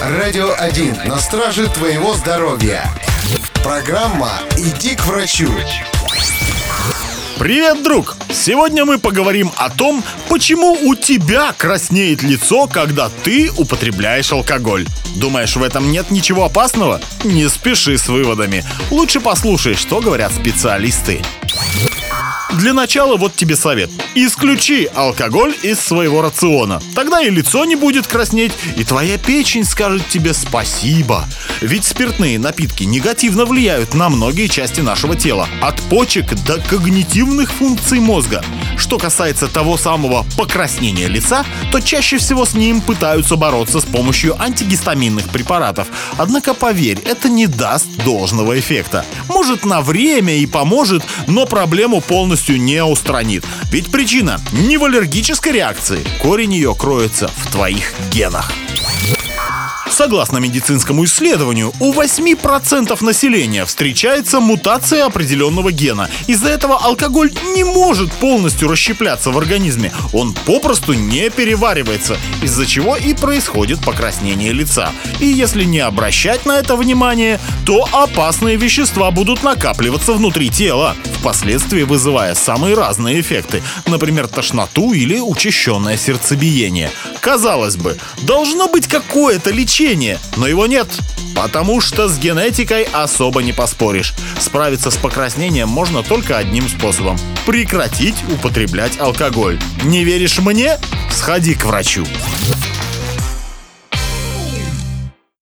Радио 1 на страже твоего здоровья. Программа «Иди к врачу». Привет, друг! Сегодня мы поговорим о том, почему у тебя краснеет лицо, когда ты употребляешь алкоголь. Думаешь, в этом нет ничего опасного? Не спеши с выводами. Лучше послушай, что говорят специалисты. Для начала вот тебе совет. Исключи алкоголь из своего рациона. Тогда и лицо не будет краснеть, и твоя печень скажет тебе спасибо. Ведь спиртные напитки негативно влияют на многие части нашего тела. От почек до когнитивных функций мозга. Что касается того самого покраснения лица, то чаще всего с ним пытаются бороться с помощью антигистаминных препаратов. Однако поверь, это не даст должного эффекта. Может на время и поможет, но проблему полностью не устранит. Ведь причина не в аллергической реакции. Корень ее кроется в твоих генах. Согласно медицинскому исследованию, у 8% населения встречается мутация определенного гена. Из-за этого алкоголь не может полностью расщепляться в организме. Он попросту не переваривается, из-за чего и происходит покраснение лица. И если не обращать на это внимание, то опасные вещества будут накапливаться внутри тела, впоследствии вызывая самые разные эффекты, например, тошноту или учащенное сердцебиение. Казалось бы, должно быть какое-то лечение, но его нет. Потому что с генетикой особо не поспоришь. Справиться с покраснением можно только одним способом – прекратить употреблять алкоголь. Не веришь мне? Сходи к врачу.